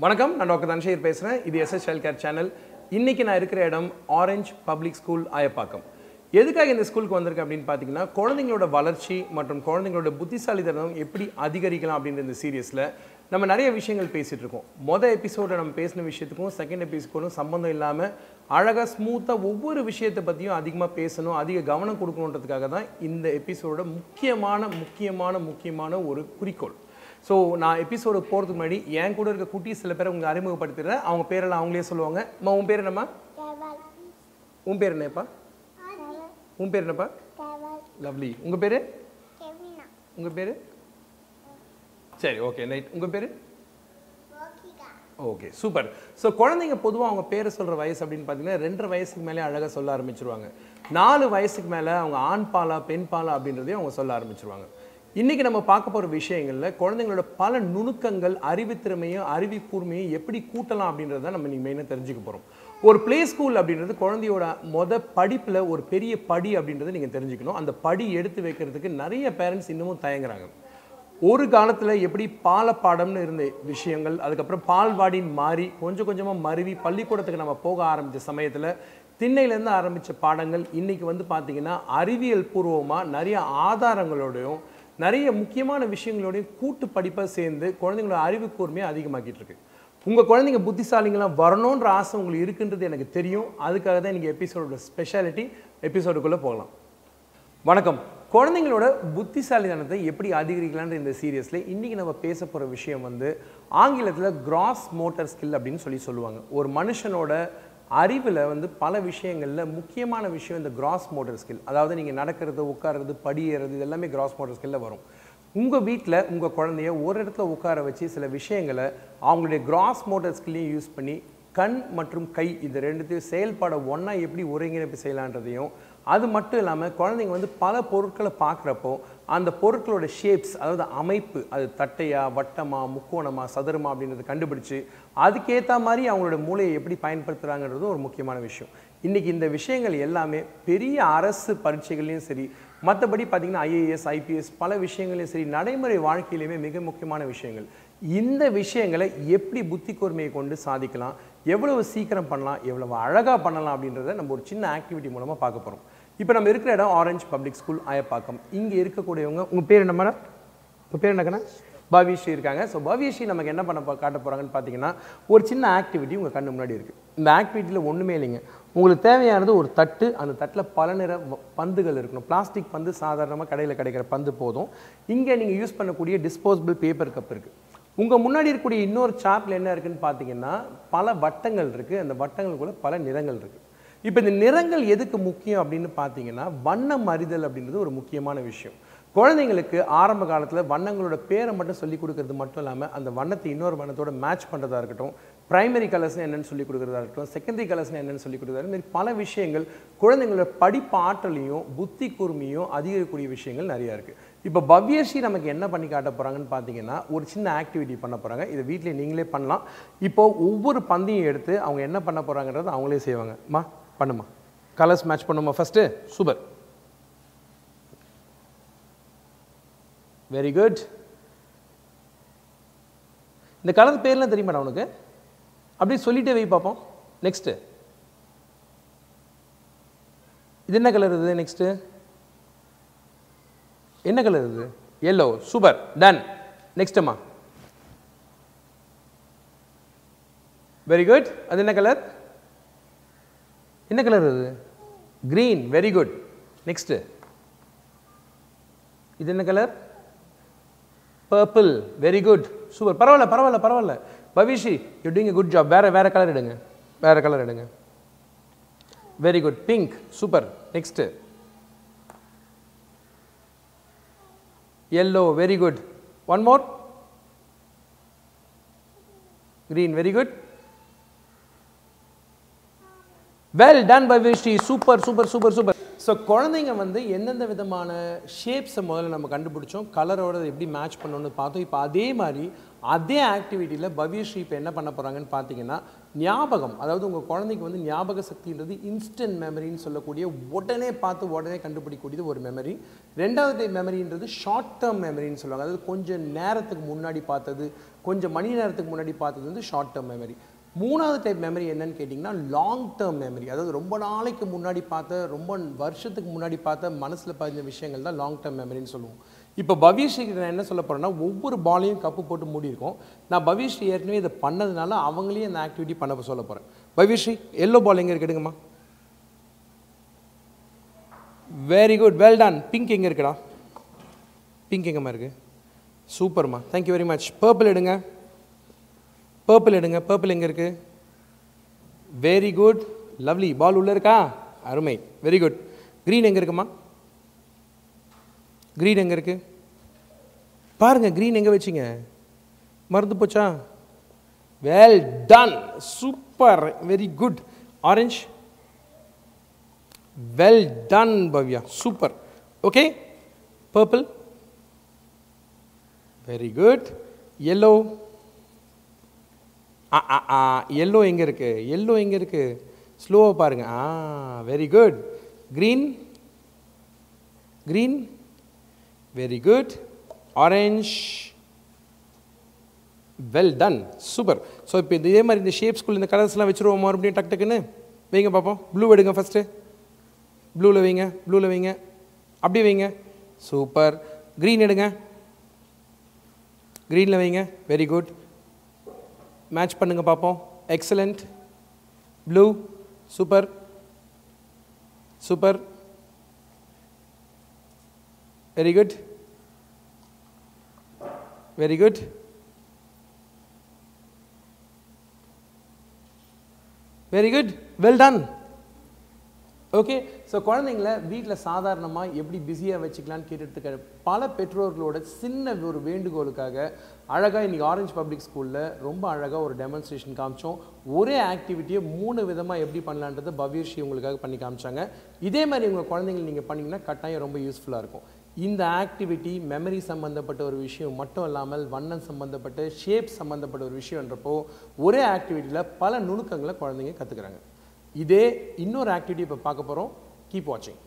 வணக்கம் நான் டாக்டர் தன்ஷீர் பேசுகிறேன் இது எஸ்எஸ் ஹெல்த் கேர் சேனல் இன்றைக்கி நான் இருக்கிற இடம் ஆரஞ்ச் பப்ளிக் ஸ்கூல் ஆயப்பாக்கம். எதுக்காக இந்த ஸ்கூலுக்கு வந்திருக்கேன் அப்படின்னு பார்த்தீங்கன்னா குழந்தைங்களோட வளர்ச்சி மற்றும் குழந்தைங்களோட புத்திசாலித்தனம் எப்படி அதிகரிக்கலாம் அப்படின்ற இந்த சீரியஸில் நம்ம நிறைய விஷயங்கள் பேசிகிட்டு இருக்கோம். மொதல் எபிசோடில் நம்ம பேசின விஷயத்துக்கும் செகண்ட் எபிசோடும் சம்மந்தம் இல்லாமல் அழகாக ஸ்மூத்தாக ஒவ்வொரு விஷயத்தை பற்றியும் அதிகமாக பேசணும் அதிக கவனம் கொடுக்கணுன்றதுக்காக தான் இந்த எபிசோடோட முக்கியமான முக்கியமான முக்கியமான ஒரு குறிக்கோள். ஸோ நான் எபிசோடு போகிறதுக்கு முன்னாடி என் கூட இருக்க குட்டி சில பேரை உங்க அறிமுகப்படுத்திடுறேன். அவங்க பேரெல்லாம் அவங்களே சொல்லுவாங்க. அம்மா உன் பேர் என்னம்மா. உன் பேர் என்னப்பா. உன் பேர் என்னப்பா. லவ்லி. உங்கள் பேர். உங்கள் பேர்? சரி ஓகே நைட் உங்கள் பேர். ஓகே சூப்பர் ஸோ குழந்தைங்க பொதுவாக அவங்க பேரை சொல்கிற வயசு அப்படின்னு பார்த்தீங்கன்னா ரெண்டரை வயசுக்கு மேலே அழகாக சொல்ல ஆரம்பிச்சிருவாங்க. நாலு வயசுக்கு மேலே அவங்க ஆண் பாலா பெண் பாலா அப்படின்றதையும் அவங்க சொல்ல ஆரம்பிச்சிருவாங்க. இன்றைக்கி நம்ம பார்க்க போகிற விஷயங்களில் குழந்தைங்களோட பல நுணுக்கங்கள் அறிவுத்திறமையும் அறிவிக்கூர்மையும் எப்படி கூட்டலாம் அப்படின்றத நம்ம இன்றைக்கி மெயினாக தெரிஞ்சுக்க போகிறோம் ஒரு ப்ளே ஸ்கூல் அப்படின்றது குழந்தையோட மொத படிப்பில் ஒரு பெரிய படி அப்படின்றத நீங்கள் தெரிஞ்சுக்கணும். அந்த படி எடுத்து வைக்கிறதுக்கு நிறைய பேரண்ட்ஸ் இன்னமும் தயங்குறாங்க. ஒரு காலத்தில் எப்படி பாலப்பாடம்னு இருந்த விஷயங்கள் அதுக்கப்புறம் பால்வாடின்னு மாறி கொஞ்சம் கொஞ்சமாக மருவி பள்ளிக்கூடத்துக்கு நம்ம போக ஆரம்பித்த சமயத்தில் திண்ணையிலேருந்து ஆரம்பித்த பாடங்கள் இன்றைக்கி வந்து பார்த்திங்கன்னா அறிவியல் பூர்வமாக நிறைய ஆதாரங்களோடையும் நிறைய முக்கியமான விஷயங்களோடையும் கூட்டு படிப்பாக சேர்ந்து குழந்தைங்களோட அறிவு கூர்மையை அதிகமாக்கிட்டு இருக்கு உங்கள் குழந்தைங்க புத்திசாலிங்களாம் வரணுன்ற ஆசை உங்களுக்கு இருக்குன்றது எனக்கு தெரியும். அதுக்காக தான் இன்றைக்கி எபிசோடோட ஸ்பெஷாலிட்டி எபிசோடுக்குள்ளே போகலாம். வணக்கம். குழந்தைங்களோட புத்திசாலித்தனத்தை எப்படி அதிகரிக்கலான்ற இந்த சீரியஸில் இன்றைக்கி நம்ம பேச போகிற விஷயம் வந்து ஆங்கிலத்தில் கிராஸ் மோட்டர் ஸ்கில் அப்படின்னு சொல்லி சொல்லுவாங்க. ஒரு மனுஷனோட அறிவில் வந்து பல விஷயங்களில் முக்கியமான விஷயம் இந்த கிராஸ் மோட்டர் ஸ்கில் அதாவது நீங்கள் நடக்கிறது உட்கார்றது படியேறது இது எல்லாமே கிராஸ் மோட்டர் ஸ்கில்ல வரும். உங்கள் வீட்டில் உங்கள் குழந்தைய ஒரு இடத்துல உட்கார வச்சு சில விஷயங்களை அவங்களுடைய கிராஸ் மோட்டர் ஸ்கில்லையும் யூஸ் பண்ணி கண் மற்றும் கை இது ரெண்டுத்தையும் செயல்பாட ஒன்றா எப்படி ஒருங்கிணைப்பு செய்யலான்றதையும் அது மட்டும் இல்லாமல் குழந்தைங்க வந்து பல பொருட்களை பார்க்குறப்போ அந்த பொருட்களோட ஷேப்ஸ் அதாவது அமைப்பு அது தட்டையா வட்டமா முக்கோணமா சதுரமா அப்படின்றத கண்டுபிடிச்சு அதுக்கேற்ற மாதிரி அவங்களோட மூளையை எப்படி பயன்படுத்துகிறாங்கன்றது ஒரு முக்கியமான விஷயம். இன்றைக்கி இந்த விஷயங்கள் எல்லாமே பெரிய அரசு பரீட்சைகள்லையும் சரி மற்றபடி பார்த்திங்கன்னா ஐஏஎஸ் ஐபிஎஸ் பல விஷயங்களையும் சரி நடைமுறை வாழ்க்கையிலையுமே மிக முக்கியமான விஷயங்கள். இந்த விஷயங்களை எப்படி புத்தி கூர்மையை கொண்டு சாதிக்கலாம் எவ்வளவு சீக்கிரம் பண்ணலாம் எவ்வளவு அழகாக பண்ணலாம் அப்படின்றத நம்ம ஒரு சின்ன ஆக்டிவிட்டி மூலமாக பார்க்க போகிறோம் இப்போ நம்ம இருக்கிற இடம் ஆரஞ்ச் பப்ளிக் ஸ்கூல் ஆயப்பாக்கம். இங்கே இருக்கக்கூடியவங்க உங்கள் பேர் என்ன மேடம் உங்கள் பேர் என்னக்கண்ணா? பவிஷி இருக்காங்க. ஸோ பவிஷி நமக்கு என்ன பண்ண காட்ட போகிறாங்கன்னு பார்த்தீங்கன்னா ஒரு சின்ன ஆக்டிவிட்டி உங்கள் கண்ணு முன்னாடி இருக்குது இந்த ஆக்டிவிட்டியில் ஒன்றுமே இல்லைங்க. உங்களுக்கு தேவையானது ஒரு தட்டு. அந்த தட்டில் பல நிற பந்துகள் இருக்கணும். பிளாஸ்டிக் பந்து சாதாரணமாக கடையில் கிடைக்கிற பந்து போதும். இங்கே நீங்கள் யூஸ் பண்ணக்கூடிய டிஸ்போசபிள் பேப்பர் கப் இருக்குது உங்கள் முன்னாடி இருக்கக்கூடிய இன்னொரு சாப்பில் என்ன இருக்குதுன்னு பார்த்தீங்கன்னா பல வட்டங்கள் இருக்குது அந்த வட்டங்களுக்குள்ள பல நிறங்கள் இருக்குது இப்போ இந்த நிறங்கள் எதுக்கு முக்கியம் அப்படின்னு பார்த்தீங்கன்னா வண்ணம் அறிதல் அப்படின்றது ஒரு முக்கியமான விஷயம். குழந்தைங்களுக்கு ஆரம்ப காலத்தில் வண்ணங்களோட பேரை மட்டும் சொல்லி கொடுக்கறது மட்டும் இல்லாமல் அந்த வண்ணத்தை இன்னொரு வண்ணத்தோட மேட்ச் பண்ணுறதா இருக்கட்டும் பிரைமரி கலர்ஸ்னு என்னென்னு சொல்லி கொடுக்குறதா இருக்கட்டும் செகண்டரி கலர்ஸ்னு என்னென்னு சொல்லி கொடுக்குறதா மாதிரி பல விஷயங்கள் குழந்தைங்களோட படிப்பு ஆற்றலையும் புத்தி கூர்மையும் அதிகரிக்கக்கூடிய விஷயங்கள் நிறையா இருக்குது இப்போ பவ்யஸ்ரீ நமக்கு என்ன பண்ணி காட்ட போகிறாங்கன்னு பார்த்தீங்கன்னா ஒரு சின்ன ஆக்டிவிட்டி பண்ண போகிறாங்க இதை வீட்டில் நீங்களே பண்ணலாம். இப்போ ஒவ்வொரு பந்தையும் எடுத்து அவங்க என்ன பண்ண போகிறாங்கன்றது அவங்களே செய்வாங்க. மா? பண்ணுமா? கலர்ஸ் மேட்ச் பண்ணுமா? ஃபஸ்ட்டு சூப்பர் வெரி குட் இந்த கலர் பேர்லாம் தெரியுமாடா உனக்கு? அப்படியே சொல்லிட்டே வை பார்ப்போம் நெக்ஸ்ட்டு இது என்ன கலர் இது? நெக்ஸ்ட்டு என்ன கலர் இது? Yellow super done next very good அது என்ன கலர் என்ன கலர் அது? க்ரீன் வெரி குட் நெக்ஸ்ட்டு இது என்ன colour purple very good super பரவாயில்ல பரவாயில்ல பரவாயில்ல. Pavishi you doing good job வேற வேறு கலர் எடுங்க. வேறு கலர் எடுங்க. Very good pink super next yellow very good one more green very good well done by Vishti super super super super so குழந்தைங்க வந்து எந்தெந்த விதமான ஷேப்ஸை முதல்ல நம்ம கண்டுபிடிச்சோம்? கலரோட எப்படி மேட்ச் பண்ணணும்னு பார்த்தோம். இப்போ அதே மாதிரி அதே ஆக்டிவிட்டியில் பவ்யஸ்ரீ இப்போ என்ன பண்ண போகிறாங்கன்னு பார்த்தீங்கன்னா ஞாபகம் அதாவது உங்கள் குழந்தைக்கு வந்து ஞாபக சக்தின்றது இன்ஸ்டன்ட் மெமரின்னு சொல்லக்கூடிய உடனே பார்த்து உடனே கண்டுபிடிக்கக்கூடியது ஒரு மெமரி ரெண்டாவது மெமரின்றது ஷார்ட் டேர்ம் மெமரின்னு சொல்லுவாங்க. அதாவது கொஞ்சம் நேரத்துக்கு முன்னாடி பார்த்தது கொஞ்சம் மணி நேரத்துக்கு முன்னாடி பார்த்தது வந்து ஷார்ட் டேர்ம் மெமரி மூணாவது டைப் மெமரி என்னன்னு கேட்டிங்கன்னா லாங் டேர்ம் மெமரி அதாவது ரொம்ப நாளைக்கு முன்னாடி பார்த்த ரொம்ப வருஷத்துக்கு முன்னாடி பார்த்த மனசில் பதிஞ்ச விஷயங்கள் தான் லாங் டேர்ம் மெமரின்னு சொல்லுவோம். இப்போ பவிஷ்ரீக்கு நான் என்ன சொல்ல போகிறேன்னா ஒவ்வொரு பாலையும் கப்பு போட்டு மூடி இருக்கும். நான் பவிஷ்ரீ ஏற்கனவே இதை பண்ணதுனால அவங்களையும் இந்த ஆக்டிவிட்டி பண்ண சொல்ல போகிறேன் பவிஷ்ரீ எல்லோ பால் எங்கே இருக்கு எடுங்கம்மா. Very good well done pink எங்கே இருக்குடா? பிங்க் எங்கம்மா இருக்கு? சூப்பர்மா thank you very much purple எடுங்க. பர்பிள் எடுங்க பர்பிள் எங்கே இருக்குது வெரி குட் லவ்லி பால் உள்ளே இருக்கா? அருமை. வெரி குட் க்ரீன் எங்கே இருக்குமா? க்ரீன் எங்கே இருக்குது பாருங்கள் க்ரீன் எங்கே வச்சிங்க? மறந்து போச்சா? Well done super very good orange well done Bhavya super okay purple very good yellow yellow எங்கே இருக்குது எல்லோ எங்கே இருக்குது ஸ்லோவாக பாருங்கள் ஆ very good green green very good orange well done super so இப்போ இதே மாதிரி இந்த ஷேப்ஸ்குள்ள இந்த கலர்ஸ்லாம் வச்சுருவோம் மறுபடியும் டக் டக்குன்னு. வைங்க பார்ப்போம் ப்ளூ எடுங்க ஃபஸ்ட்டு ப்ளூவில் வைங்க. ப்ளூவில் வைங்க. அப்படி வைங்க. சூப்பர் க்ரீன் எடுங்க. க்ரீனில் வைங்க. வெரி குட் மேட்ச் பண்ணுங்க பார்ப்போம் excellent blue super super very good very good very good well done okay so குழந்தைங்கள வீட்டில் சாதாரணமாக எப்படி பிஸியாக வச்சுக்கலான்னு கேட்டுட்டு பல பெற்றோர்களோட சின்ன ஒரு வேண்டுகோளுக்காக அழகாக இன்றைக்கி ஆரஞ்சு பப்ளிக் ஸ்கூலில் ரொம்ப அழகாக ஒரு டெமான்ஸ்ட்ரேஷன் காமிச்சோம். ஒரே ஆக்டிவிட்டியை மூணு விதமாக எப்படி பண்ணலான்றதை பவ்யர்ஷி உங்களுக்காக பண்ணி காமிச்சாங்க. இதே மாதிரி உங்கள் குழந்தைங்க நீங்கள் பண்ணிங்கன்னா கட்டாயம் ரொம்ப யூஸ்ஃபுல்லாக இருக்கும். இந்த ஆக்டிவிட்டி மெமரி சம்மந்தப்பட்ட ஒரு விஷயம் மட்டும் இல்லாமல் வண்ணம் சம்மந்தப்பட்ட ஷேப் சம்மந்தப்பட்ட ஒரு விஷயன்றப்போ ஒரே ஆக்டிவிட்டியில் பல நுணுக்கங்களை குழந்தைங்க கற்றுக்குறாங்க இதே இன்னொரு ஆக்டிவிட்டி இப்போ பார்க்க போகிறோம் கீப் வாட்சிங்